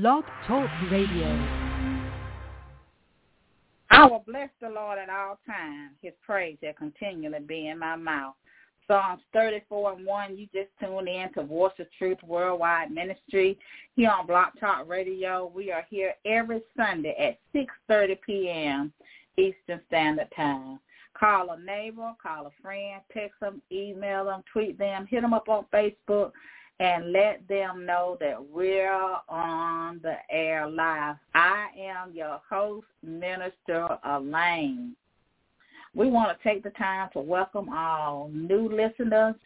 Blog Talk Radio. I will bless the Lord at all times. His praise shall continually be in my mouth. Psalms 34 and 1, you just tuned in to Voice of Truth Worldwide Ministry here on Blog Talk Radio. We are here every Sunday at 6.30 p.m. Eastern Standard Time. Call a neighbor, call a friend, text them, email them, tweet them, hit them up on Facebook, and let them know that we're on the air live. I am your host, Minister Elaine. We want to take the time to welcome all new listeners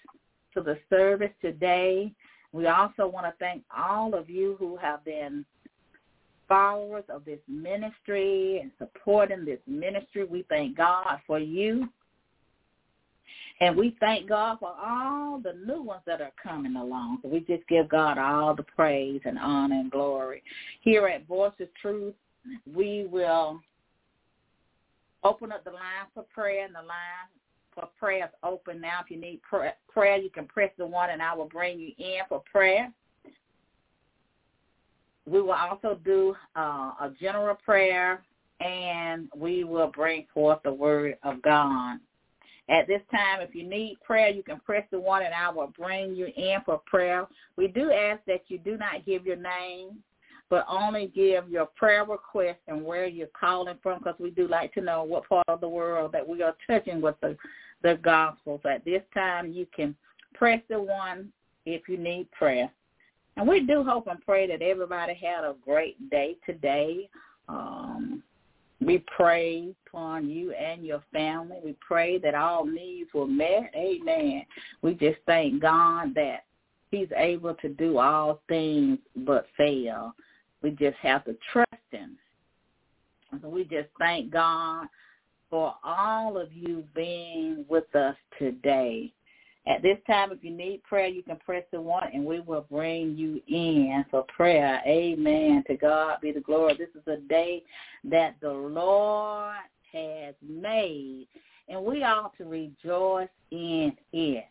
to the service today. We also want to thank all of you who have been followers of this ministry and supporting this ministry. We thank God for you. And we thank God for all the new ones that are coming along. So we just give God all the praise and honor and glory. Here at Voice of Truth, we will open up the line for prayer and the line for prayer is open now. If you need prayer, you can press the one and I will bring you in for prayer. We will also do uh, a general prayer and we will bring forth the word of God. At this time, if you need prayer, you can press the one and I will bring you in for prayer. We do ask that you do not give your name, but only give your prayer request and where you're calling from because we do like to know what part of the world that we are touching with the, the gospels. At this time, you can press the one if you need prayer. And we do hope and pray that everybody had a great day today. Um, we pray upon you and your family. We pray that all needs were met. Amen. We just thank God that he's able to do all things but fail. We just have to trust him. So we just thank God for all of you being with us today. At this time, if you need prayer, you can press the one and we will bring you in for prayer. Amen. To God be the glory. This is a day that the Lord has made, and we ought to rejoice in it.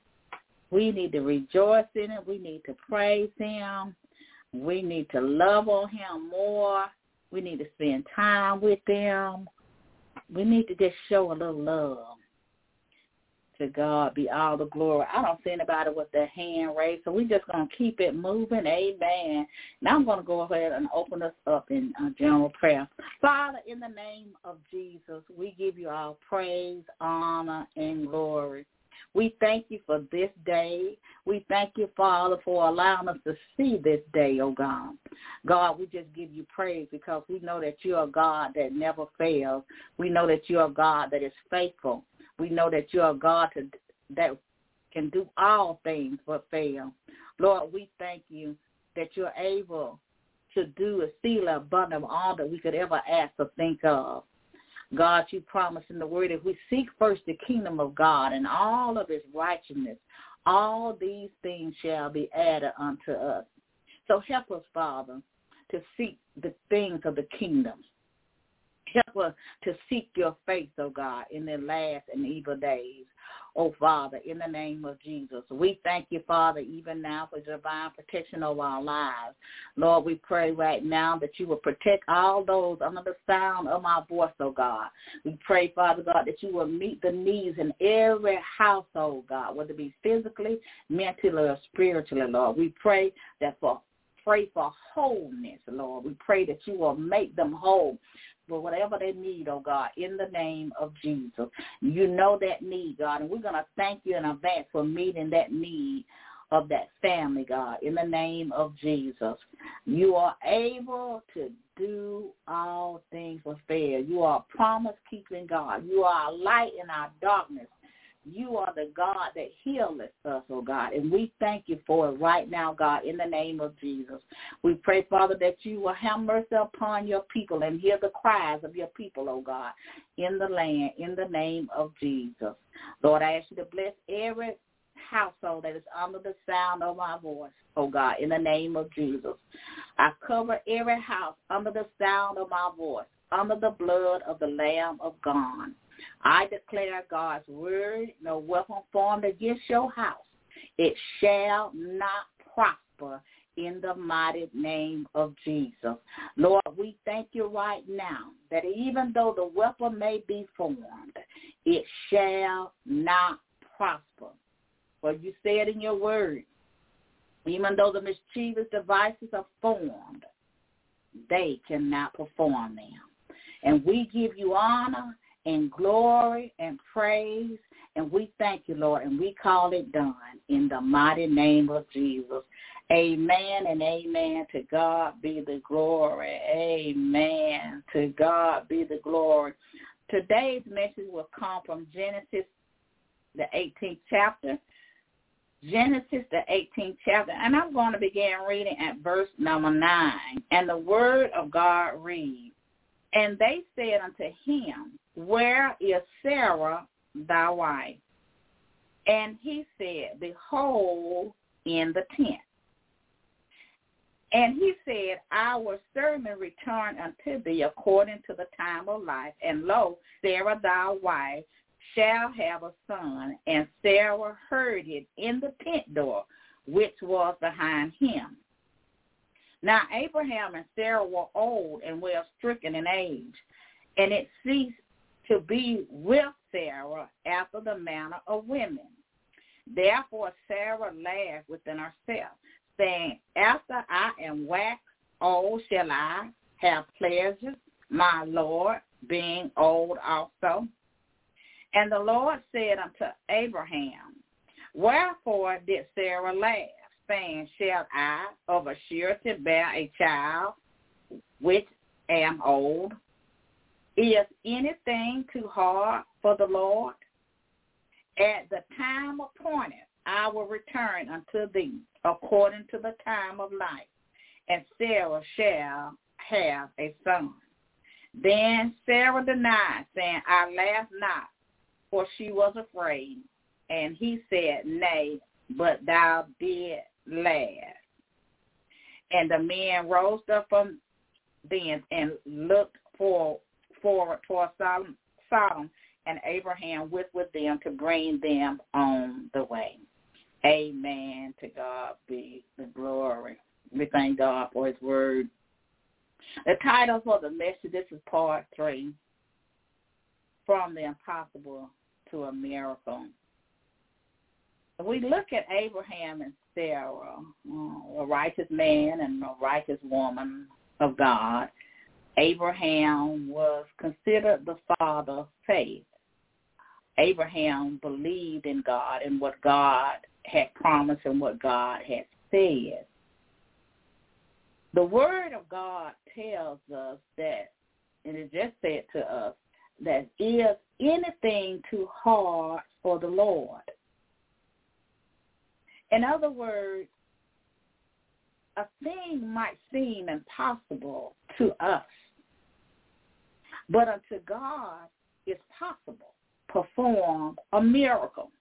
We need to rejoice in it. We need to praise him. We need to love on him more. We need to spend time with him. We need to just show a little love. To God be all the glory. I don't see anybody with their hand raised, so we're just going to keep it moving. Amen. Now I'm going to go ahead and open us up in uh, general prayer. Father, in the name of Jesus, we give you all praise, honor, and glory. We thank you for this day. We thank you, Father, for allowing us to see this day, oh God. God, we just give you praise because we know that you are God that never fails. We know that you are God that is faithful. We know that you are God to, that can do all things but fail. Lord, we thank you that you're able to do a seal abundant of all that we could ever ask or think of. God, you promise in the word, if we seek first the kingdom of God and all of his righteousness, all these things shall be added unto us. So help us, Father, to seek the things of the kingdom. Help us to seek your face, oh God, in the last and evil days. Oh, Father, in the name of Jesus. We thank you, Father, even now for divine protection of our lives. Lord, we pray right now that you will protect all those under the sound of my voice, oh God. We pray, Father God, that you will meet the needs in every household, God, whether it be physically, mentally, or spiritually, Lord. We pray that for pray for wholeness, Lord. We pray that you will make them whole for whatever they need, oh God, in the name of Jesus. You know that need, God, and we're going to thank you in advance for meeting that need of that family, God, in the name of Jesus. You are able to do all things with fair. You are promise-keeping God. You are a light in our darkness. You are the God that healeth us, oh God. And we thank you for it right now, God, in the name of Jesus. We pray, Father, that you will have mercy upon your people and hear the cries of your people, oh God, in the land, in the name of Jesus. Lord, I ask you to bless every household that is under the sound of my voice, oh God, in the name of Jesus. I cover every house under the sound of my voice, under the blood of the Lamb of God. I declare God's word, no weapon formed against your house. It shall not prosper in the mighty name of Jesus. Lord, we thank you right now that even though the weapon may be formed, it shall not prosper. For you said in your word, even though the mischievous devices are formed, they cannot perform them. And we give you honor and glory and praise, and we thank you, Lord, and we call it done in the mighty name of Jesus. Amen and amen. To God be the glory. Amen. To God be the glory. Today's message will come from Genesis, the 18th chapter. Genesis, the 18th chapter. And I'm going to begin reading at verse number 9. And the word of God reads, And they said unto him, Where is Sarah thy wife? And he said, Behold, in the tent. And he said, Our servant return unto thee according to the time of life. And lo, Sarah thy wife shall have a son. And Sarah heard it in the tent door, which was behind him. Now Abraham and Sarah were old and well stricken in age, and it ceased to be with Sarah after the manner of women. Therefore Sarah laughed within herself saying, After I am waxed old shall I have pleasures, my Lord, being old also. And the Lord said unto Abraham, Wherefore did Sarah laugh, saying, Shall I of a surety bear a child which am old? Is anything too hard for the Lord? At the time appointed, I will return unto thee according to the time of life, and Sarah shall have a son. Then Sarah denied, saying, I laughed not, for she was afraid. And he said, Nay, but thou did laugh. And the men rose up from thence and looked for, forward toward Sodom, Sodom, and Abraham went with them to bring them on the way. Amen. To God be the glory. We thank God for his word. The title for the message, this is part three, From the Impossible to a Miracle. We look at Abraham and Sarah, uh, a righteous man and a righteous woman of God. Abraham was considered the father of faith. Abraham believed in God and what God had promised and what God had said. The word of God tells us that, and it just said to us, that is anything too hard for the Lord. In other words, a thing might seem impossible to us, but unto God it's possible. Perform a miracle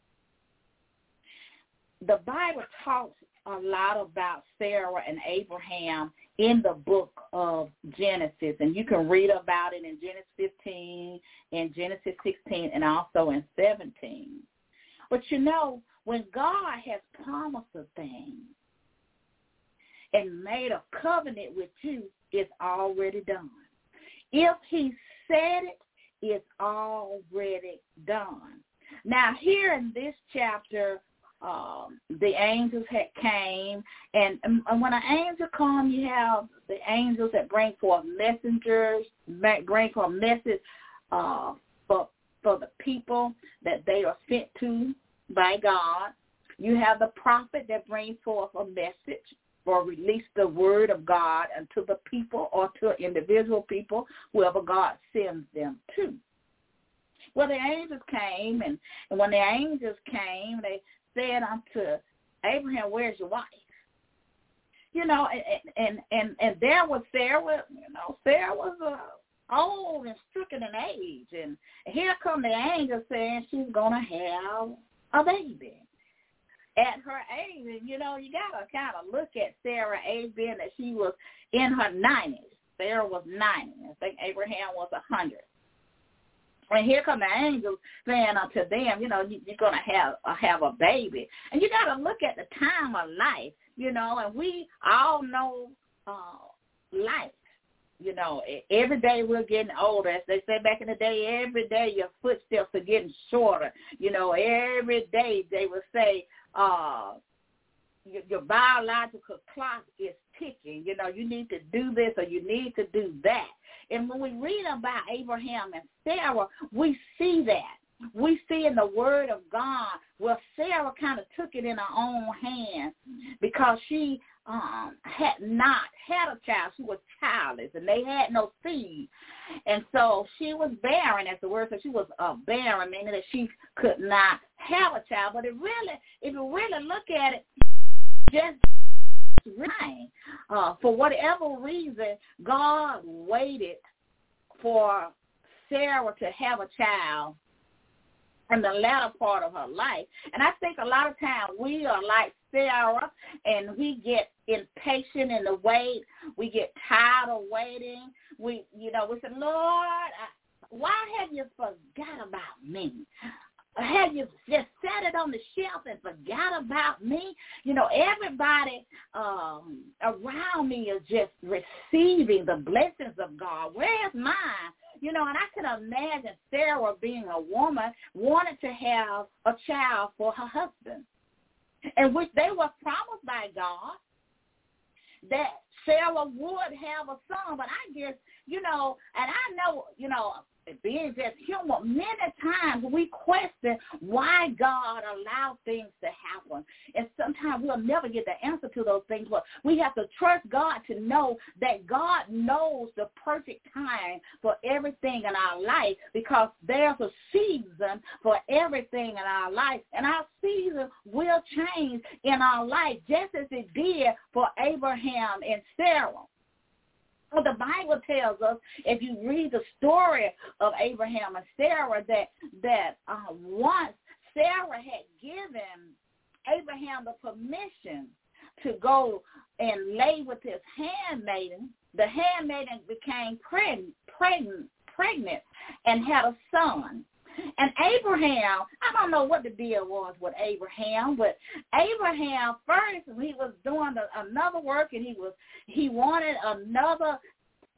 the Bible talks a lot about Sarah and Abraham in the book of Genesis, and you can read about it in Genesis 15, in Genesis 16, and also in 17. But you know, when God has promised a thing and made a covenant with you, it's already done. If he said it, it's already done. Now, here in this chapter, um, the angels had came, and, and when an angel comes, you have the angels that bring forth messengers, bring forth message uh, for for the people that they are sent to by God. You have the prophet that brings forth a message or release the word of God unto the people or to individual people, whoever God sends them to. Well, the angels came, and, and when the angels came, they said unto Abraham, "Where's your wife?" You know, and and and, and there was Sarah. You know, Sarah was uh, old and stricken in age, and here come the angel saying she's gonna have a baby at her age. And you know, you gotta kind of look at Sarah age being that she was in her nineties. Sarah was ninety. I think Abraham was a hundred. And here come the angels saying unto them, you know, you, you're going to have uh, have a baby. And you got to look at the time of life, you know, and we all know uh, life. You know, every day we're getting older. As they say back in the day, every day your footsteps are getting shorter. You know, every day they would say, uh, your, your biological clock is ticking. You know, you need to do this or you need to do that. And when we read about Abraham and Sarah, we see that. We see in the Word of God where Sarah kind of took it in her own hands because she um, had not had a child. She was childless, and they had no seed. And so she was barren, as the word says. She was uh, barren, meaning that she could not have a child. But it really, if you really look at it, just right. Uh, for whatever reason, God waited for Sarah to have a child in the latter part of her life. And I think a lot of times we are like Sarah and we get impatient in the wait. We get tired of waiting. We, you know, we say, Lord, why have you forgot about me? have you just set it on the shelf and forgot about me? You know, everybody um, around me is just receiving the blessings of God. Where's mine? You know, and I can imagine Sarah being a woman wanted to have a child for her husband, and which they were promised by God that Sarah would have a son. But I guess, you know, and I know, you know, being just human, many times we question why God allowed things to happen. And sometimes we'll never get the answer to those things, but we have to trust God to know that God knows the perfect time for everything in our life because there's a season for everything in our life. And our season will change in our life just as it did for Abraham and Sarah. Well, the Bible tells us, if you read the story of Abraham and Sarah, that that uh, once Sarah had given Abraham the permission to go and lay with his handmaiden, the handmaiden became pregnant, pregnant, pregnant, and had a son. And Abraham, I don't know what the deal was with Abraham, but Abraham first he was doing another work and he was he wanted another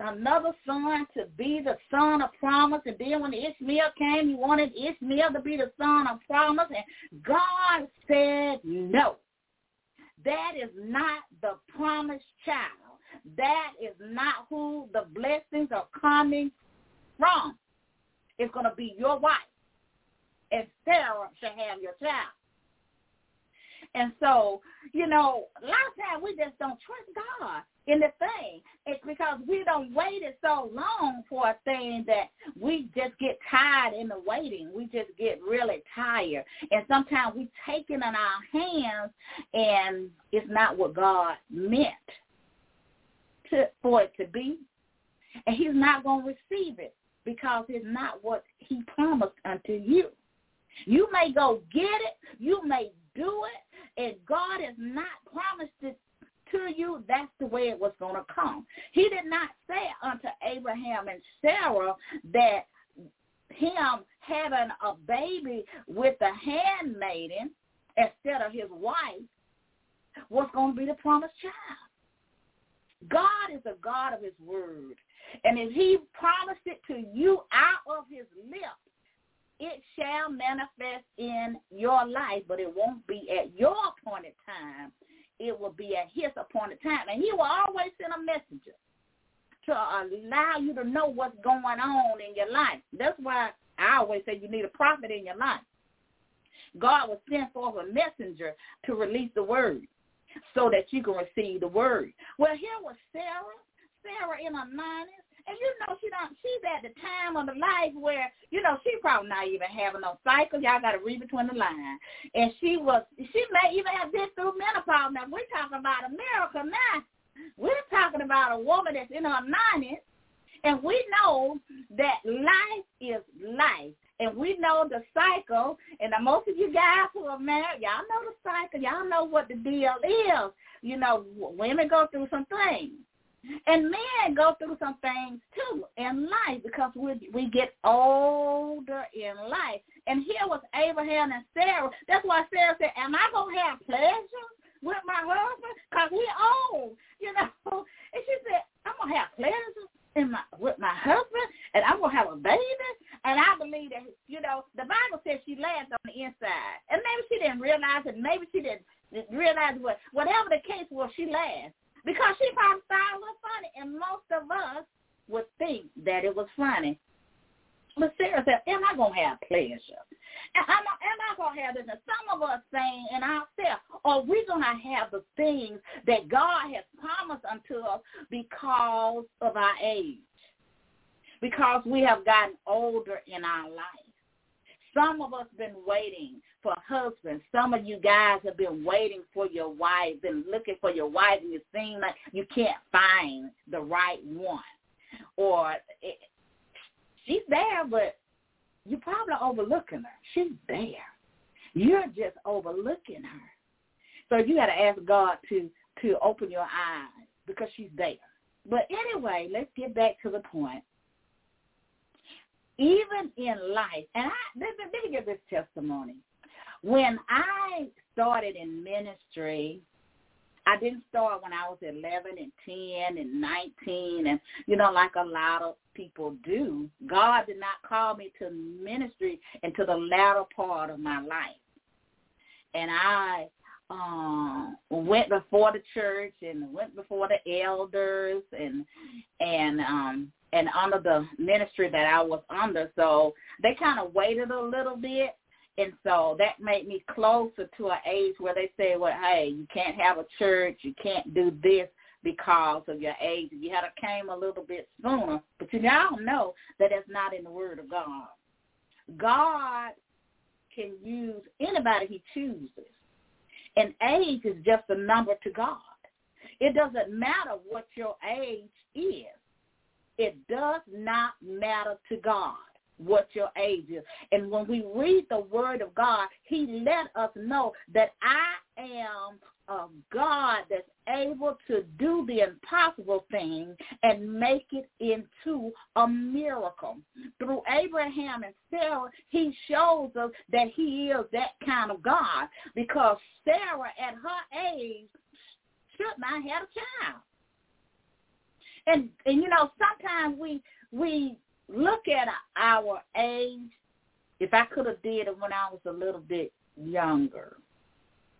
another son to be the son of promise. And then when Ishmael came, he wanted Ishmael to be the son of promise. And God said no. That is not the promised child. That is not who the blessings are coming from. It's going to be your wife. And Sarah shall have your child. And so, you know, a lot of times we just don't trust God in the thing. It's because we don't waited so long for a thing that we just get tired in the waiting. We just get really tired. And sometimes we take it in our hands and it's not what God meant to, for it to be. And he's not going to receive it because it's not what he promised unto you. You may go get it. You may do it. And God has not promised it to you, that's the way it was going to come. He did not say unto Abraham and Sarah that him having a baby with the handmaiden instead of his wife was going to be the promised child. God is a God of his word. And if he promised it to you out of his lips, it shall manifest in your life, but it won't be at your appointed time. It will be at his appointed time. And he will always send a messenger to allow you to know what's going on in your life. That's why I always say you need a prophet in your life. God will send forth a messenger to release the word so that you can receive the word. Well, here was Sarah. Sarah in her 90s and you know she don't she's at the time of the life where, you know, she probably not even having no cycle. Y'all gotta read between the lines. And she was she may even have been through menopause. Now we're talking about America now. We're talking about a woman that's in her nineties and we know that life is life. And we know the cycle, and most of you guys who are married, y'all know the cycle. Y'all know what the deal is. You know, women go through some things. And men go through some things too in life because we we get older in life. And here was Abraham and Sarah. That's why Sarah said, "Am I gonna have pleasure with my husband? Cause we old, you know." And she said, "I'm gonna have pleasure in my with my husband, and I'm gonna have a baby." And I believe that you know the Bible says she laughed on the inside, and maybe she didn't realize it. Maybe she didn't realize what whatever the case was. She laughed because she probably thought it was funny, and most of us would think that it was funny. But Sarah said, am I to have pleasure? Am I, am I to have this? Some of us saying in ourselves, are we to have the things that God has promised unto us because of our age? Because we have gotten older in our life. Some of us been waiting for husbands. Some of you guys have been waiting for your wife, been looking for your wife, and you seem like you can't find the right one. Or it, she's there, but you're probably overlooking her. She's there. You're just overlooking her. So you got to ask God to to open your eyes because she's there. But anyway, let's get back to the point even in life, and I let me give this testimony. When I started in ministry, I didn't start when I was 11 and 10 and 19 and, you know, like a lot of people do. God did not call me to ministry until the latter part of my life. And I um went before the church and went before the elders and and um and under the ministry that I was under. So they kind of waited a little bit. And so that made me closer to an age where they say, well, hey, you can't have a church. You can't do this because of your age. You had to came a little bit sooner. But you all know that that's not in the word of God. God can use anybody he chooses. And age is just a number to God. It doesn't matter what your age is. It does not matter to God what your age is. And when we read the word of God, he let us know that I am a God that's able to do the impossible thing and make it into a miracle. Through Abraham and Sarah, he shows us that he is that kind of God because Sarah at her age should not have a child and and you know sometimes we we look at our age. If I could have did it when I was a little bit younger,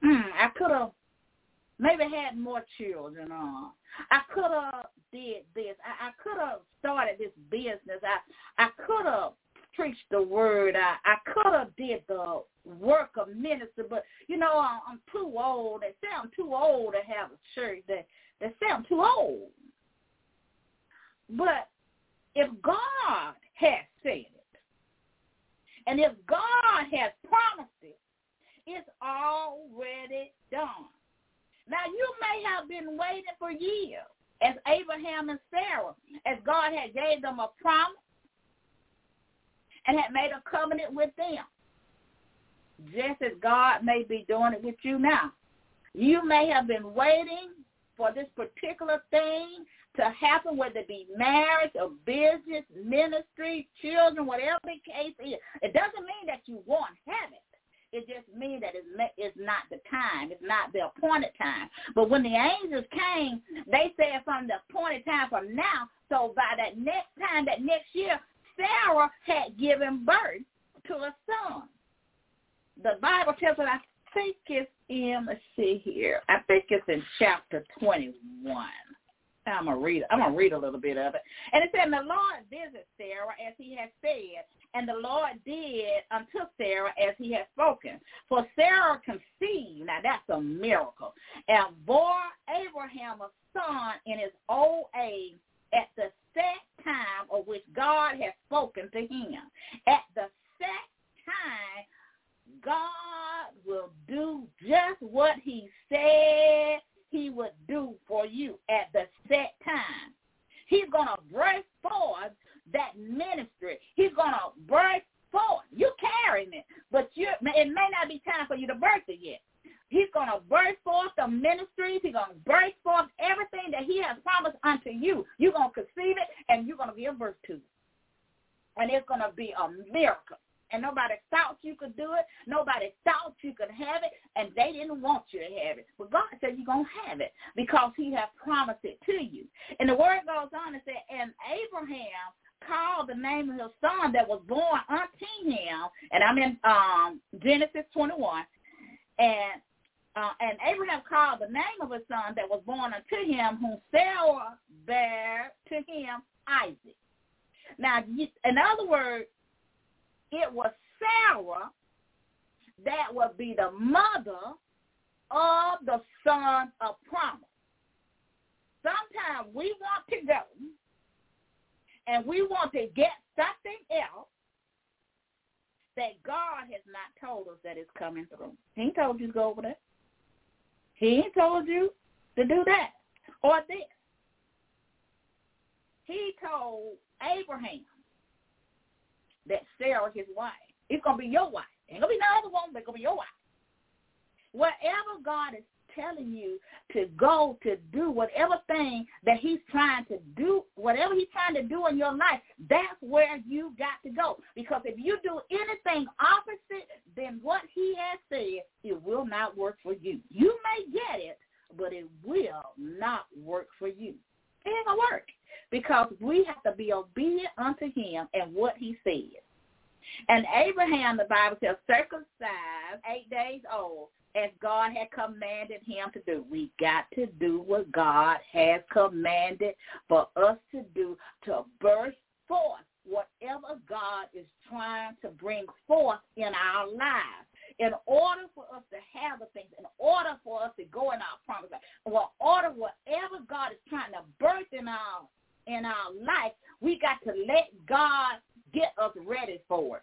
mm, I could have maybe had more children. Uh, I could have did this. I, I could have started this business. I I could have preached the word. I I could have did the work of minister, but you know I'm, I'm too old. They say I'm too old to have a church. They they say I'm too old. But if God has said it, and if God has promised it, it's already done. Now, you may have been waiting for years, as Abraham and Sarah, as God had gave them a promise and had made a covenant with them. Just as God may be doing it with you now. You may have been waiting for this particular thing to happen, whether it be marriage or business, ministry, children, whatever the case is. It doesn't mean that you won't have it. It just means that it's not the time. It's not the appointed time. But when the angels came, they said from the appointed time from now. So by that next time, that next year, Sarah had given birth to a son. The Bible tells us, I think it's in, let's see here, I think it's in chapter 21. I'm gonna read. I'm gonna read a little bit of it. And it said, "The Lord visited Sarah as He had said, and the Lord did unto Sarah as He had spoken. For Sarah conceived. Now that's a miracle, and bore Abraham a son in his old age at the set time of which God had spoken to him. At the set time, God will do just what He said he would do for you at the set time. He's going to break forth that ministry. He's going to break forth. You're carrying it, but you it may not be time for you to birth it yet. He's going to burst forth the ministries. He's going to burst forth everything that he has promised unto you. You're going to conceive it, and you're going to give birth to it. And it's going to be a miracle. And nobody thought you could do it. Nobody thought you could have it, and they didn't want you to have it. But God said you're going to have it because he has promised it to you. And the word goes on and said, and Abraham called the name of his son that was born unto him, and I'm in um, Genesis 21, and uh, and Abraham called the name of his son that was born unto him, whom Sarah bare to him Isaac. Now, in other words, it was Sarah that would be the mother of the son of promise. Sometimes we want to go and we want to get something else that God has not told us that is coming through. He ain't told you to go over there. He ain't told you to do that or this. He told Abraham that Sarah, his wife, it's going to be your wife. It ain't going to be no other woman, but it's going to be your wife. Wherever God is telling you to go to do whatever thing that he's trying to do, whatever he's trying to do in your life, that's where you got to go. Because if you do anything opposite than what he has said, it will not work for you. You may get it, but it will not work for you. It ain't going to work because we have to be obedient unto him and what he says. And Abraham, the Bible says, circumcised eight days old as God had commanded him to do. We got to do what God has commanded for us to do to burst forth whatever God is trying to bring forth in our lives. In order for us to have the things, in order for us to go in our promise, in order whatever God is trying to birth in our in our life, we got to let God get us ready for it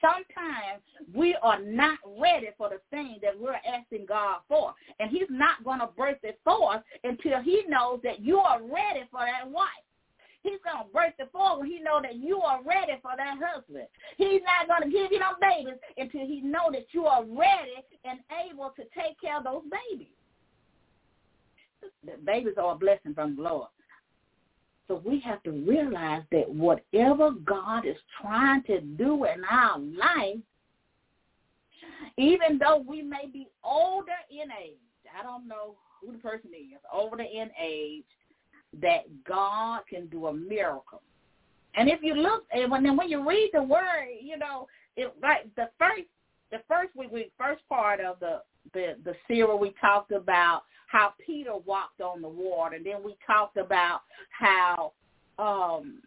sometimes we are not ready for the thing that we're asking God for. And he's not going to burst it forth until he knows that you are ready for that wife. He's going to burst it forth when he knows that you are ready for that husband. He's not going to give you no babies until he knows that you are ready and able to take care of those babies. The babies are a blessing from the Lord. So we have to realize that whatever God is trying to do in our life, even though we may be older in age, I don't know who the person is, older in age, that God can do a miracle. And if you look, and when when you read the word, you know, it like the first the first week, we first part of the the the series we talked about how Peter walked on the water, and then we talked about how um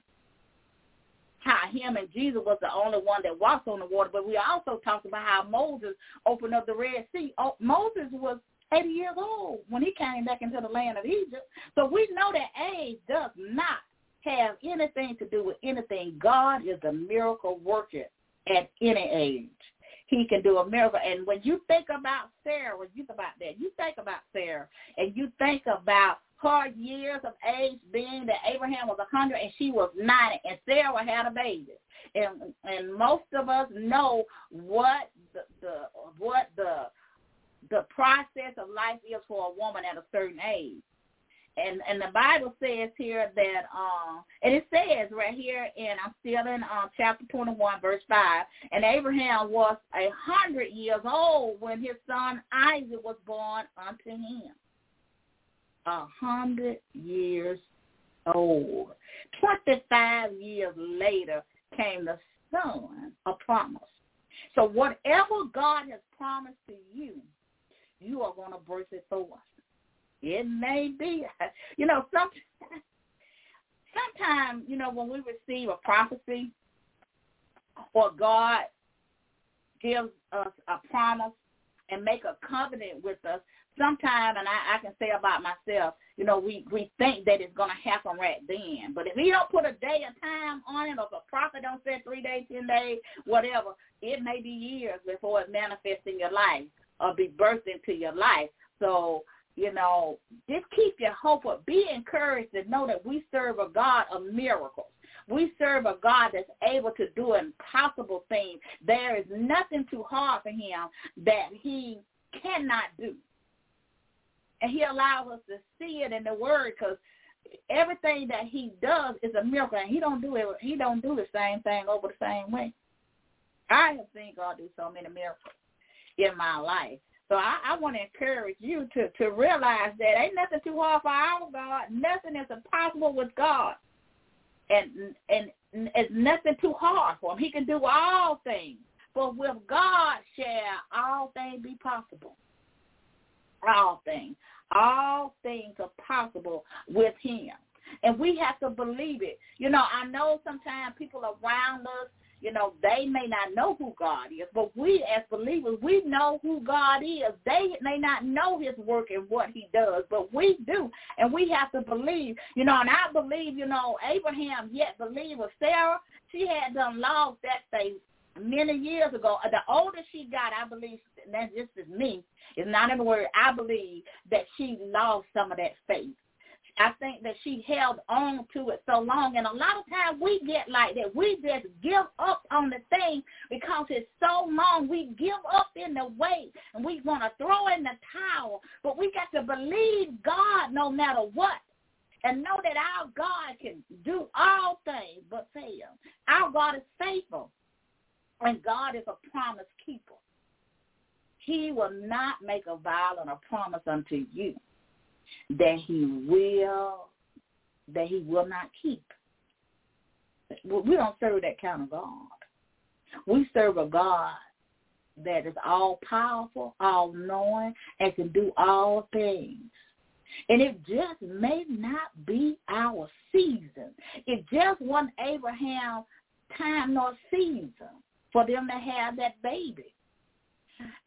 how him and Jesus was the only one that walked on the water, but we also talked about how Moses opened up the Red Sea. Oh, Moses was 80 years old when he came back into the land of Egypt. So we know that age does not have anything to do with anything. God is a miracle worker at any age he can do a miracle. And when you think about Sarah, when you think about that, you think about Sarah and you think about her years of age being that Abraham was a hundred and she was ninety and Sarah had a baby. And and most of us know what the, the what the the process of life is for a woman at a certain age and and the Bible says here that um and it says right here and I'm still in um chapter twenty one verse five and Abraham was a hundred years old when his son Isaac was born unto him. A hundred years old. Twenty five years later came the son of promise. So whatever God has promised to you, you are going to birth it forth. It may be. You know, some sometimes, you know, when we receive a prophecy or God gives us a promise and make a covenant with us, sometimes, and I, I can say about myself, you know, we, we think that it's going to happen right then. But if he don't put a day and time on it, or if a prophet don't say three days, ten days, whatever, it may be years before it manifests in your life or be birthed into your life. So you know, just keep your hope up. Be encouraged to know that we serve a God of miracles. We serve a God that's able to do impossible things. There is nothing too hard for him that he cannot do. And he allows us to see it in the word because everything that he does is a miracle and he don't do it he don't do the same thing over the same way. I have seen God do so many miracles in my life. So I, I want to encourage you to, to realize that ain't nothing too hard for our God. Nothing is impossible with God. And and it's nothing too hard for him. He can do all things. For with God shall all things be possible. All things. All things are possible with him. And we have to believe it. You know, I know sometimes people around us you know, they may not know who God is, but we as believers, we know who God is. They may not know his work and what he does, but we do. And we have to believe, you know, and I believe, you know, Abraham yet believed with Sarah. She had done lost that faith many years ago. Uh, the older she got, I believe, that this is me, it's not in the word, I believe that she lost some of that faith. I think that she held on to it so long. And a lot of times we get like that. We just give up on the thing because it's so long. We give up in the way and we want to throw in the towel. But we got to believe God no matter what. And know that our God can do all things but fail. Our God is faithful. And God is a promise keeper. He will not make a vow and a promise unto you that he will that he will not keep. We don't serve that kind of God. We serve a God that is all powerful, all knowing, and can do all things. And it just may not be our season. It just wasn't Abraham's time nor season for them to have that baby.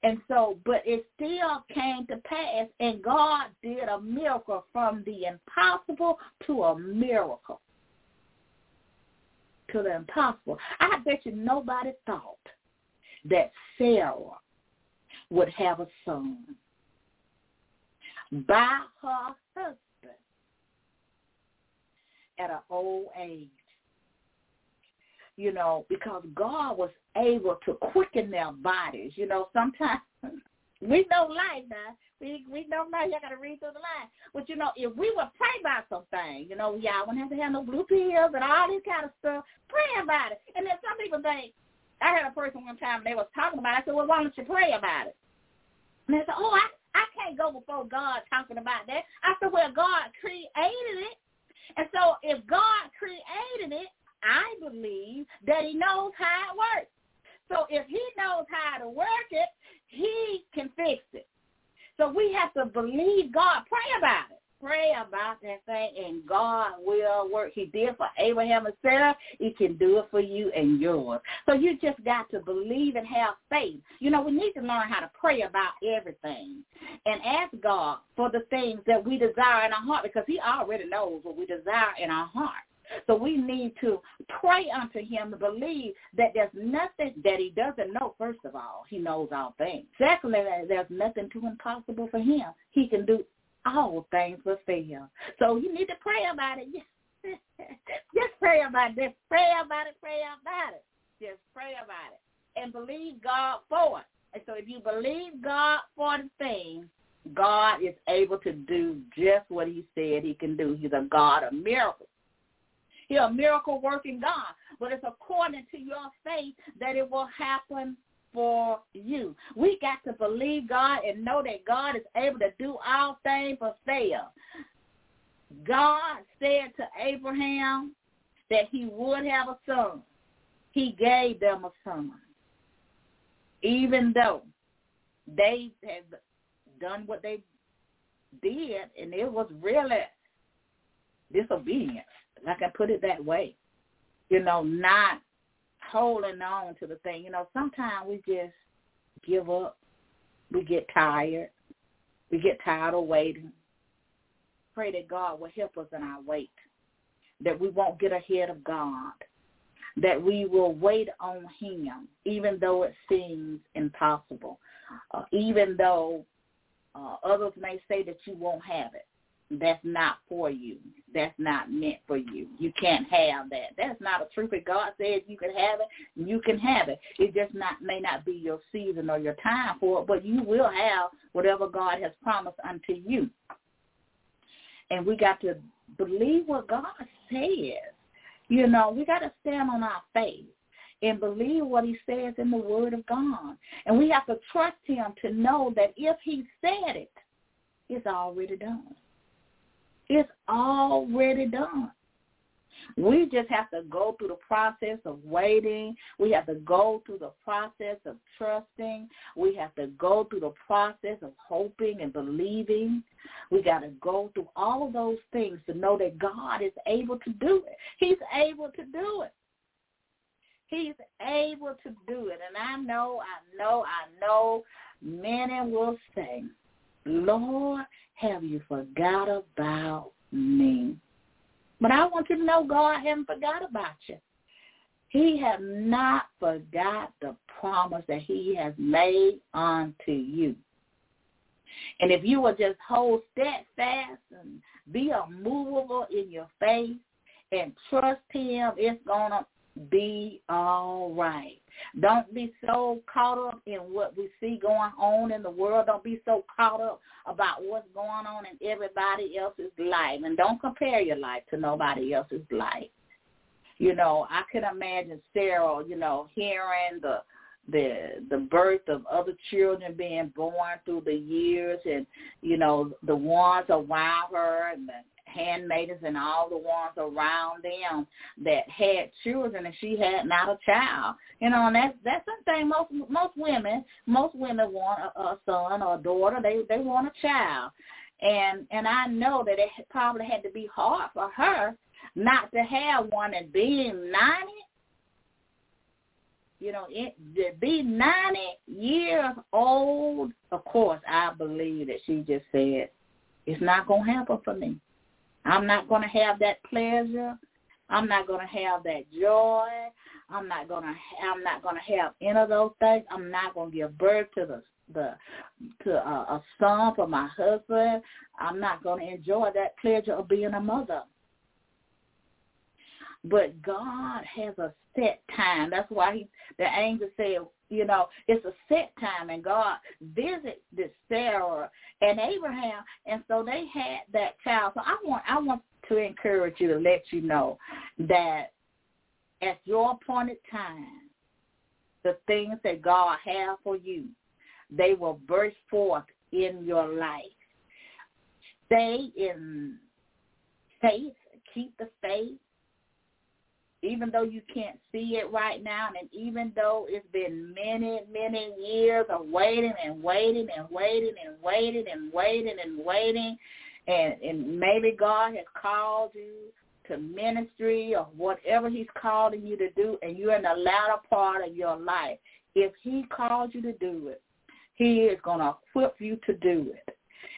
And so, but it still came to pass, and God did a miracle from the impossible to a miracle. To the impossible. I bet you nobody thought that Sarah would have a son by her husband at an old age you know, because God was able to quicken their bodies. You know, sometimes we know life now. We we don't know. Y'all got to read through the line. But you know, if we would pray about something, you know, y'all wouldn't have to have no blue pills and all this kind of stuff. Pray about it. And then some people think. I had a person one time they was talking about. it. I said, well, why don't you pray about it? And they said, oh, I I can't go before God talking about that. I said, well, God created it. And so if God created it, I believe that he knows how it works. So if he knows how to work it, he can fix it. So we have to believe God. Pray about it. Pray about that thing, and God will work. He did for Abraham and Sarah. He can do it for you and yours. So you just got to believe and have faith. You know, we need to learn how to pray about everything and ask God for the things that we desire in our heart because he already knows what we desire in our heart. So we need to pray unto him and believe that there's nothing that he doesn't know, first of all. He knows all things. Secondly, there's nothing too impossible for him. He can do all things but fail. So you need to pray about it. Just pray about it. Just pray about it. Pray about it. Just pray about it. And believe God for it. And so if you believe God for the thing, God is able to do just what he said he can do. He's a God of miracles. He's a miracle working God. But it's according to your faith that it will happen for you. We got to believe God and know that God is able to do all things but fail. God said to Abraham that he would have a son. He gave them a son. Even though they had done what they did and it was really disobedience. I can put it that way. You know, not holding on to the thing. You know, sometimes we just give up. We get tired. We get tired of waiting. Pray that God will help us in our wait. That we won't get ahead of God. That we will wait on him, even though it seems impossible. Uh, even though uh, others may say that you won't have it. That's not for you. That's not meant for you. You can't have that. That's not a truth. If God says you can have it, you can have it. It just not may not be your season or your time for it, but you will have whatever God has promised unto you. And we got to believe what God says. You know, we got to stand on our faith and believe what he says in the word of God. And we have to trust him to know that if he said it, it's already done. It's already done. We just have to go through the process of waiting. We have to go through the process of trusting. We have to go through the process of hoping and believing. We got to go through all of those things to know that God is able to do it. He's able to do it. He's able to do it. And I know, I know, I know many will say, Lord, have you forgot about me? But I want you to know God hasn't forgot about you. He has not forgot the promise that he has made unto you. And if you will just hold steadfast and be unmovable in your faith and trust him, it's going to be all right. Don't be so caught up in what we see going on in the world. Don't be so caught up about what's going on in everybody else's life. And don't compare your life to nobody else's life. You know, I can imagine Sarah, you know, hearing the the the birth of other children being born through the years and you know the ones around her and the handmaidens and all the ones around them that had children and she had not a child. You know, and that's that's the thing. Most most women most women want a, a son or a daughter. They they want a child, and and I know that it probably had to be hard for her not to have one and being ninety. You know, it, to be 90 years old, of course, I believe that she just said, it's not going to happen for me. I'm not going to have that pleasure. I'm not going to have that joy. I'm not going to. I'm not going to have any of those things. I'm not going to give birth to the the to a, a son for my husband. I'm not going to enjoy that pleasure of being a mother. But God has a set time. That's why he, the angel said, you know, it's a set time, and God visited Sarah and Abraham, and so they had that child. So I want, I want to encourage you to let you know that at your appointed time, the things that God has for you, they will burst forth in your life. Stay in faith, keep the faith, even though you can't see it right now, and even though it's been many, many years of waiting and waiting and waiting and waiting and waiting and waiting, and, and maybe God has called you to ministry or whatever he's calling you to do, and you're in the latter part of your life, if he calls you to do it, he is going to equip you to do it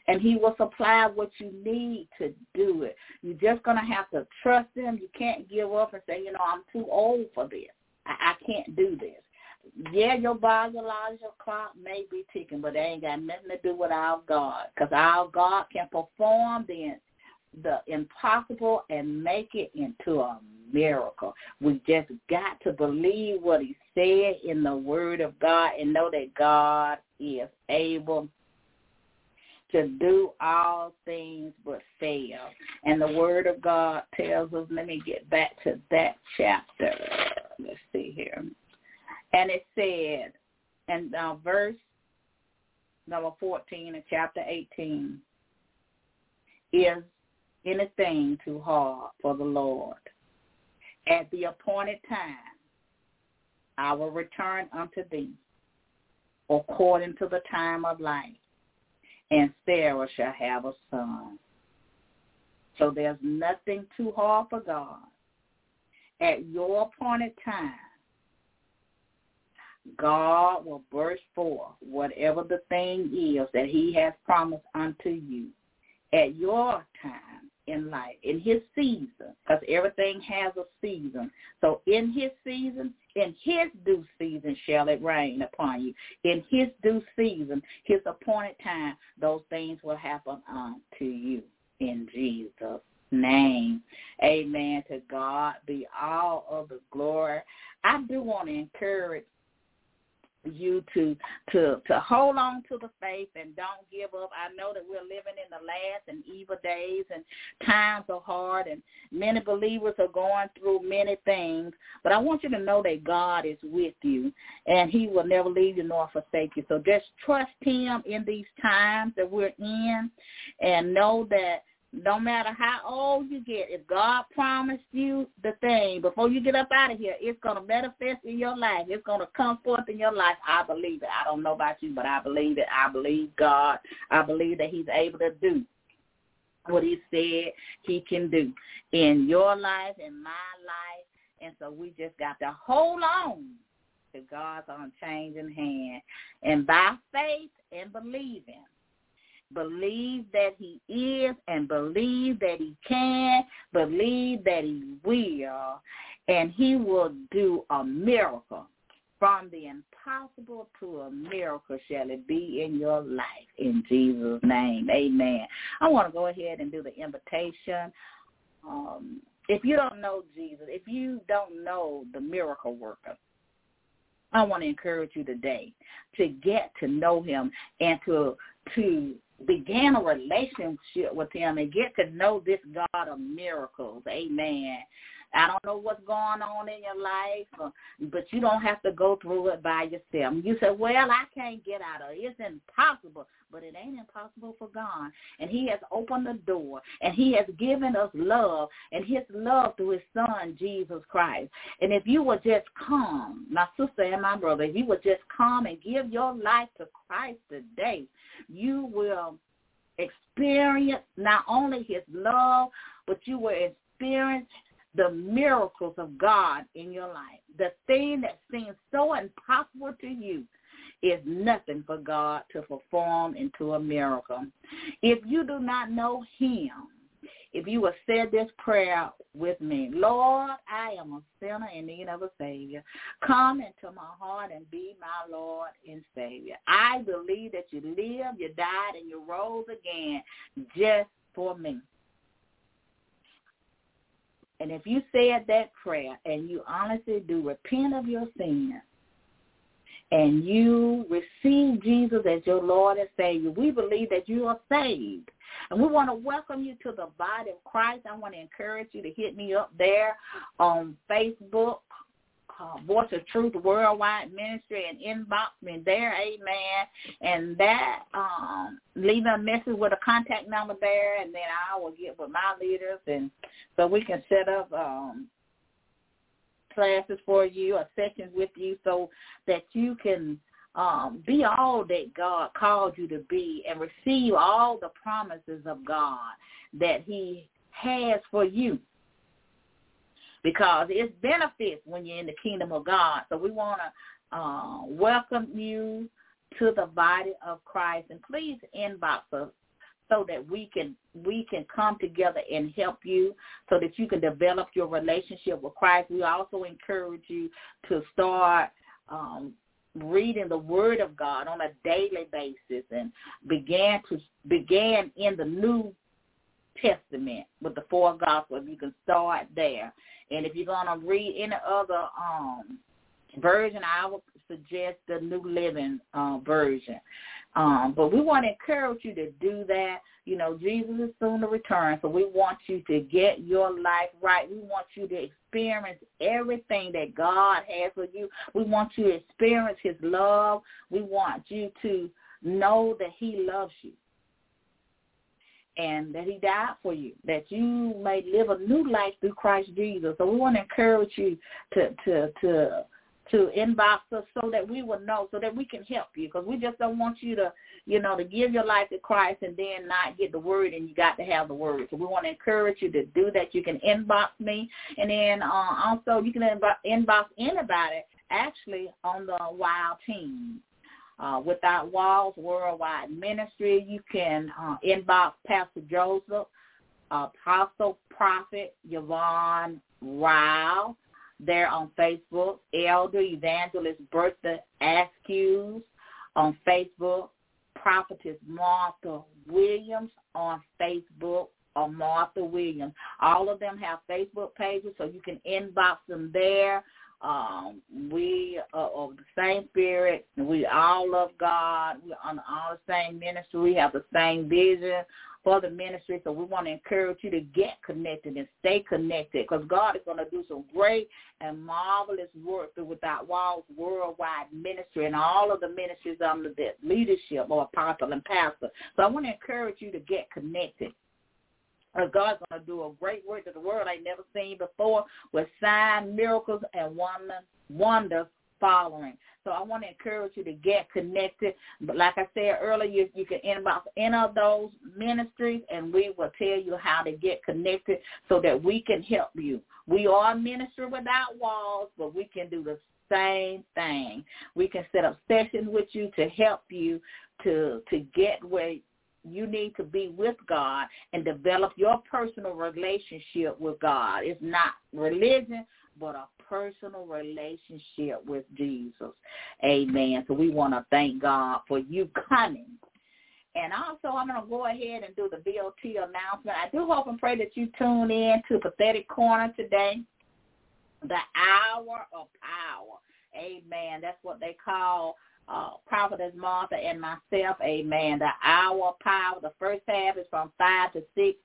and he will supply what you need to do it. You're just going to have to trust him. You can't give up and say, you know, I'm too old for this. I, I can't do this. Yeah, your biological clock may be ticking, but it ain't got nothing to do with our God because our God can perform the the impossible and make it into a miracle. We just got to believe what he said in the word of God and know that God is able to do all things but fail. And the word of God tells us, let me get back to that chapter. Let's see here. And it said, and uh, verse number 14 in chapter 18, is anything too hard for the Lord? At the appointed time, I will return unto thee according to the time of life and Sarah shall have a son. So there's nothing too hard for God. At your appointed time, God will burst forth whatever the thing is that he has promised unto you at your time in life, in his season, because everything has a season. So in his season, in his due season shall it rain upon you. In his due season, his appointed time, those things will happen unto you. in Jesus' name. Amen. To God be all of the glory. I do want to encourage you to to to hold on to the faith and don't give up. I know that we're living in the last and evil days and times are hard and many believers are going through many things. But I want you to know that God is with you and he will never leave you nor forsake you. So just trust him in these times that we're in and know that no matter how old you get, if God promised you the thing before you get up out of here, it's going to manifest in your life. It's going to come forth in your life. I believe it. I don't know about you, but I believe it. I believe God. I believe that he's able to do what he said he can do in your life, in my life. And so we just got to hold on to God's unchanging hand. And by faith and believing, believe that he is and believe that he can, believe that he will, and he will do a miracle. From the impossible to a miracle shall it be in your life in Jesus' name. Amen. I want to go ahead and do the invitation. Um, if you don't know Jesus, if you don't know the miracle worker, I want to encourage you today to get to know him and to to began a relationship with him and get to know this God of miracles. Amen. I don't know what's going on in your life, uh, but you don't have to go through it by yourself. You say, well, I can't get out of it. It's impossible. But it ain't impossible for God. And he has opened the door. And he has given us love. And his love through his son, Jesus Christ. And if you would just come, my sister and my brother, if you would just come and give your life to Christ today, you will experience not only his love, but you will experience the miracles of God in your life. The thing that seems so impossible to you is nothing for God to perform into a miracle. If you do not know him, if you will say this prayer with me, Lord, I am a sinner in need of a Savior. Come into my heart and be my Lord and Savior. I believe that you lived, you died, and you rose again just for me. And if you said that prayer and you honestly do repent of your sins and you receive Jesus as your Lord and Savior, we believe that you are saved. And we want to welcome you to the body of Christ. I want to encourage you to hit me up there on Facebook, uh, Voice of Truth Worldwide Ministry and inbox me there, amen. And that, um, leave a message with a contact number there, and then I will get with my leaders, and so we can set up um, classes for you or sessions with you so that you can um, be all that God called you to be and receive all the promises of God that he has for you because it's benefits when you're in the kingdom of God. So we want to uh, welcome you to the body of Christ, and please inbox us so that we can we can come together and help you so that you can develop your relationship with Christ. We also encourage you to start um, reading the Word of God on a daily basis and began to began in the New Testament with the four Gospels. You can start there and if you're gonna read any other um version, I would suggest the New Living uh, version. Um, but we want to encourage you to do that. You know, Jesus is soon to return, so we want you to get your life right. We want you to experience everything that God has for you. We want you to experience his love. We want you to know that he loves you and that he died for you, that you may live a new life through Christ Jesus. So we want to encourage you to to to to inbox us so that we will know, so that we can help you, because we just don't want you to, you know, to give your life to Christ and then not get the word, and you got to have the word. So we want to encourage you to do that. You can inbox me, and then uh, also you can inbox anybody actually on the Wild Team uh, Without Walls Worldwide Ministry. You can uh, inbox Pastor Joseph, Apostle Prophet Yvonne Rao. There on Facebook, Elder Evangelist Bertha Askews on Facebook, Prophetess Martha Williams on Facebook, or Martha Williams. All of them have Facebook pages, so you can inbox them there. Um, we are of the same spirit. We all love God. We're on all the same ministry. We have the same vision for the ministry. So we want to encourage you to get connected and stay connected because God is going to do some great and marvelous work through Without Walls Worldwide Ministry and all of the ministries under the leadership of apostle and pastor. So I want to encourage you to get connected. God's going to do a great work that the world ain't never seen before with signs, miracles, and wonders, following. So I want to encourage you to get connected. But like I said earlier, you, you can inbox any of those ministries, and we will tell you how to get connected so that we can help you. We are a ministry without walls, but we can do the same thing. We can set up sessions with you to help you to to get where you need to be with God and develop your personal relationship with God. It's not religion, but a personal relationship with Jesus. Amen. So we want to thank God for you coming. And also, I'm going to go ahead and do the BOT announcement. I do hope and pray that you tune in to Prophetic Corner today, the hour of power. Amen. That's what they call uh, Prophetess Martha and myself. Amen. The hour power. The first half is from 5 to 6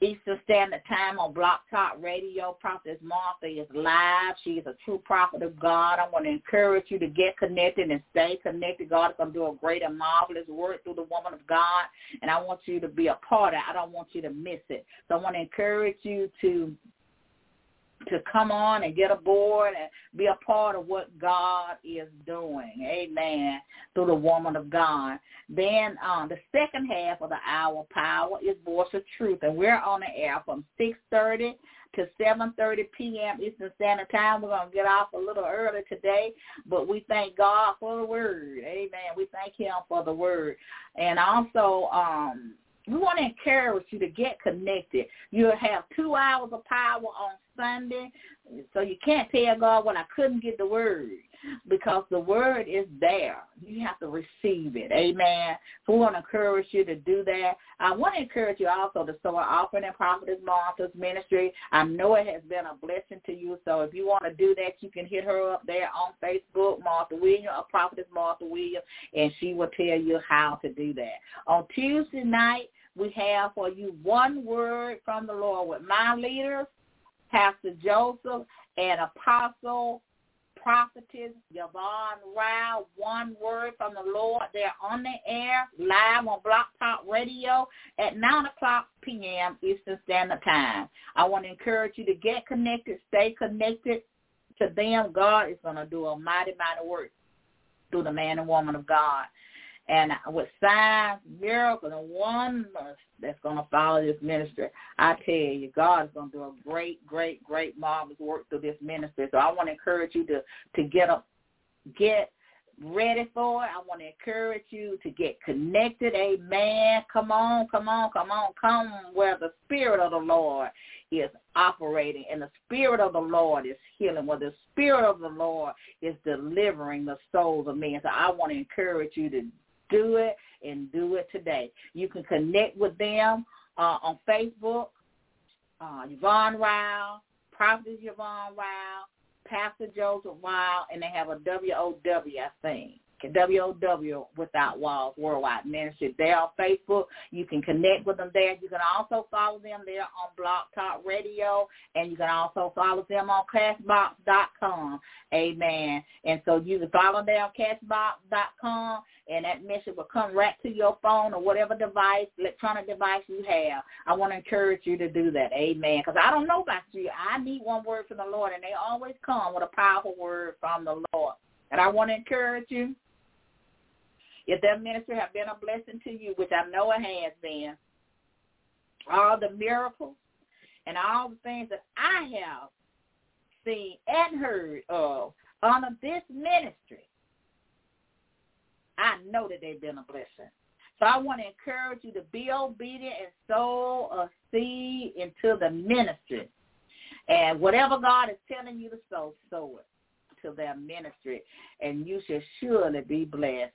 Eastern Standard Time on Blog Talk Radio. Prophetess Martha is live. She is a true prophet of God. I want to encourage you to get connected and stay connected. God is going to do a great and marvelous work through the woman of God, and I want you to be a part of it. I don't want you to miss it. So I want to encourage you to to come on and get aboard and be a part of what God is doing. Amen. Through the woman of God. Then um, the second half of the hour power is Voice of Truth. And we're on the air from 6.30 to 7.30 p.m. Eastern Standard Time. We're going to get off a little early today, but we thank God for the word. Amen. We thank him for the word. And also, um, we want to encourage you to get connected. You'll have two hours of power on Sunday, so you can't tell God, well, I couldn't get the word because the word is there. You have to receive it. Amen. So we want to encourage you to do that. I want to encourage you also to sow an offering in Prophetess Martha's ministry. I know it has been a blessing to you. So if you want to do that, you can hit her up there on Facebook, Martha Williams or Prophetess Martha Williams, and she will tell you how to do that. On Tuesday night, we have for you one word from the Lord with my leaders, Pastor Joseph and Apostle Prophetess Yvonne Rao. One word from the Lord. They're on the air live on Blog Talk Radio at 9 o'clock p.m. Eastern Standard Time. I want to encourage you to get connected, stay connected to them. God is going to do a mighty, mighty work through the man and woman of God and with signs, miracles, and wonders that's going to follow this ministry. I tell you, God is going to do a great, great, great, marvelous work through this ministry. So I want to encourage you to to get up, get ready for it. I want to encourage you to get connected. Amen. Come on, come on, come on, come where the Spirit of the Lord is operating and the Spirit of the Lord is healing, where the Spirit of the Lord is delivering the souls of men. So I want to encourage you to do it and do it today. You can connect with them uh, on Facebook, uh, Yvonne Rao, Prophet Yvonne Rao, Pastor Joseph Rao, and they have a W-O-W, I think. WOW Without Walls Worldwide Ministry. They're Facebook. You can connect with them there. You can also follow them there on Blog Talk Radio, and you can also follow them on Castbox.com. Amen. And so you can follow them on Castbox.com, and that message will come right to your phone or whatever device, electronic device you have. I want to encourage you to do that. Amen. Because I don't know about you. I need one word from the Lord, and they always come with a powerful word from the Lord. And I want to encourage you if that ministry have been a blessing to you, which I know it has been, all the miracles and all the things that I have seen and heard of under this ministry, I know that they've been a blessing. So I want to encourage you to be obedient and sow a seed into the ministry. And whatever God is telling you to sow, sow it to their ministry. And you shall surely be blessed.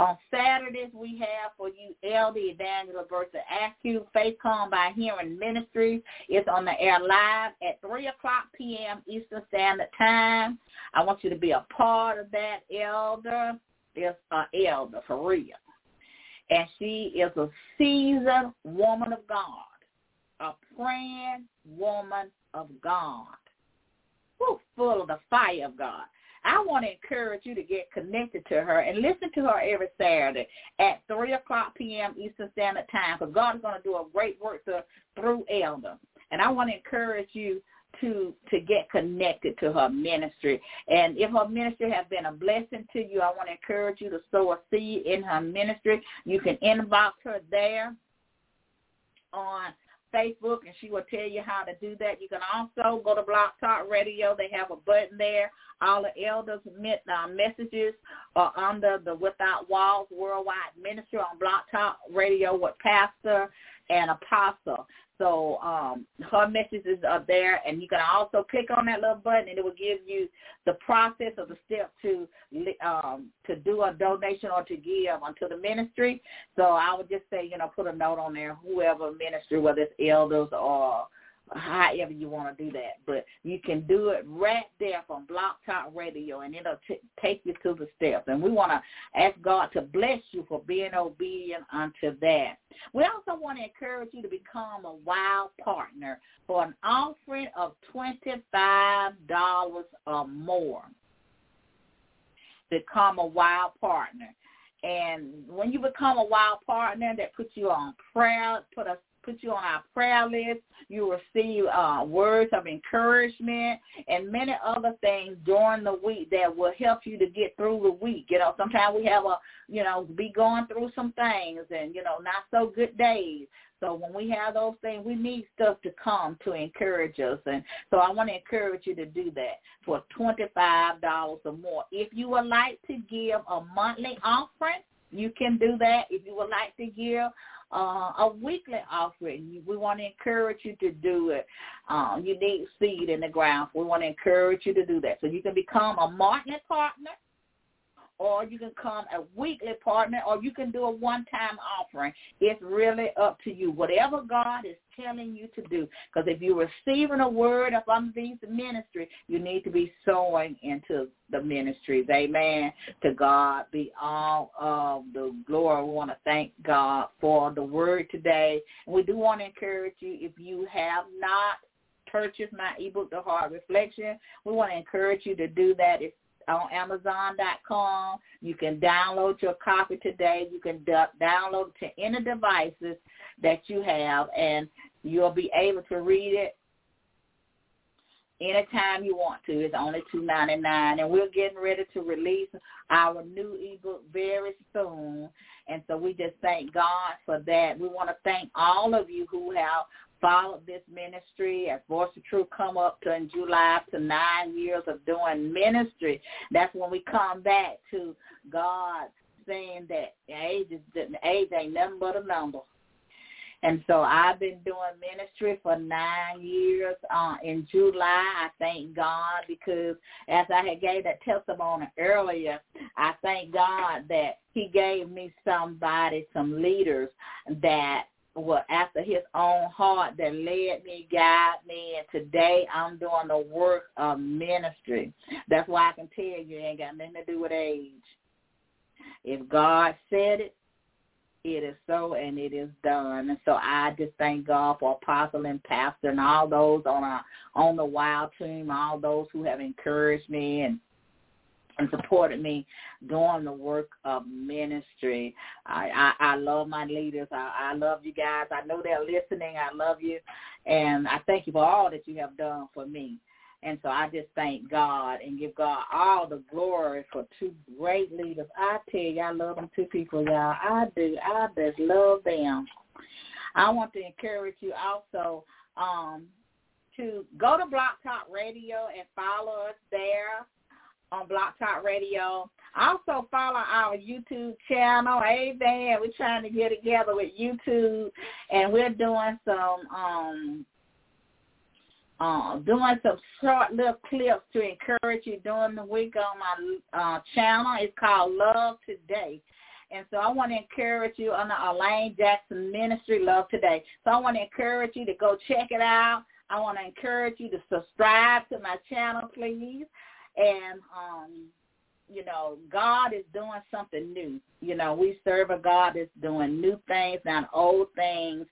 On Saturdays, we have for you Elder Evangelist versus you Faith Come by Hearing Ministries. It's on the air live at 3 o'clock p.m. Eastern Standard Time. I want you to be a part of that, Elder. It's an uh, elder for real. And she is a seasoned woman of God, a praying woman of God, Woo, full of the fire of God. I want to encourage you to get connected to her and listen to her every Saturday at 3 o'clock p.m. Eastern Standard Time because God is going to do a great work to, through Elder. And I want to encourage you to to get connected to her ministry. And if her ministry has been a blessing to you, I want to encourage you to sow a seed in her ministry. You can inbox her there on Facebook, and she will tell you how to do that. You can also go to Blog Talk Radio. They have a button there. All the elders' uh, messages are under the Without Walls Worldwide Ministry on Blog Talk Radio with Pastor and Apostle. So um, her messages are there, and you can also click on that little button, and it will give you the process of the step to um, to do a donation or to give unto the ministry. So I would just say, you know, put a note on there, whoever ministry, whether it's elders or however you want to do that. But you can do it right there from Blog Talk Radio, and it'll t- take you to the steps. And we want to ask God to bless you for being obedient unto that. We also want to encourage you to become a wild partner for an offering of $25 or more. Become a wild partner. And when you become a wild partner, that puts you on prayer, put us put you on our prayer list. You receive uh, words of encouragement and many other things during the week that will help you to get through the week. You know, sometimes we have a, you know, be going through some things and, you know, not so good days. So when we have those things, we need stuff to come to encourage us. And so I want to encourage you to do that for $25 or more. If you would like to give a monthly offering, you can do that. If you would like to give uh, a weekly offering. We want to encourage you to do it. Um, you need seed in the ground. We want to encourage you to do that. So you can become a monthly partner or you can come a weekly partner, or you can do a one-time offering. It's really up to you. Whatever God is telling you to do. Because if you're receiving a word from these ministry, you need to be sowing into the ministries. Amen. To God be all of the glory. We want to thank God for the word today. And we do want to encourage you, if you have not purchased my ebook, The Heart Reflection, we want to encourage you to do that. It's on Amazon.com. You can download your copy today. You can download to any devices that you have, and you'll be able to read it anytime you want to. It's only two ninety nine, and we're getting ready to release our new ebook very soon. And so we just thank God for that. We want to thank all of you who have followed this ministry as Voice of Truth come up to in July to nine years of doing ministry. That's when we come back to God saying that age is age ain't nothing but a number. And so I've been doing ministry for nine years. Uh, in July, I thank God because as I had gave that testimony earlier, I thank God that he gave me somebody, some leaders that were after his own heart that led me, guided me, and today I'm doing the work of ministry. That's why I can tell you it ain't got nothing to do with age. If God said it, it is so and it is done. And so I just thank God for apostle and pastor and all those on our on the wild team, all those who have encouraged me and and supported me doing the work of ministry. I, I, I love my leaders. I, I love you guys. I know they're listening. I love you. And I thank you for all that you have done for me. And so I just thank God and give God all the glory for two great leaders. I tell you, I love them two people, y'all. I do. I just love them. I want to encourage you also um, to go to Blog Talk Radio and follow us there on Blog Talk Radio. Also follow our YouTube channel. Amen. We're trying to get together with YouTube and we're doing some um uh, doing some short little clips to encourage you during the week on my uh, channel. It's called Love Today. And so I want to encourage you on the Elaine Jackson Ministry Love Today. So I want to encourage you to go check it out. I want to encourage you to subscribe to my channel, please. And um, you know, God is doing something new. You know, we serve a God that's doing new things, not old things.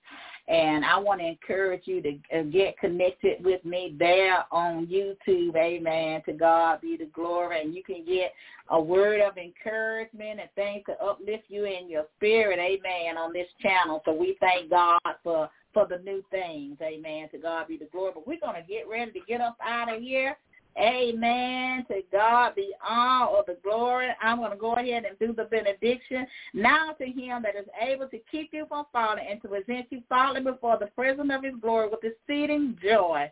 And I want to encourage you to uh, get connected with me there on YouTube. Amen. To God be the glory. And you can get a word of encouragement and things to uplift you in your spirit. Amen. On this channel. So we thank God for for the new things. Amen. To God be the glory. But we're going to get ready to get up out of here. Amen. To God be all of the glory. I'm going to go ahead and do the benediction. Now to him that is able to keep you from falling and to present you falling before the presence of his glory with exceeding joy.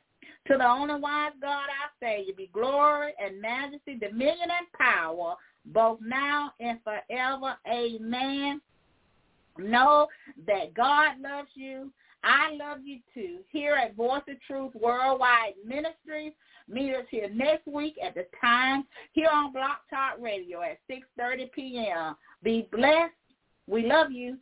To the only wise God I say, you be glory and majesty, dominion and power, both now and forever. Amen. Know that God loves you. I love you too. Here at Voice of Truth Worldwide Ministries, Meet us here next week at the time here on Blog Talk Radio at 6.30 p.m. Be blessed. We love you.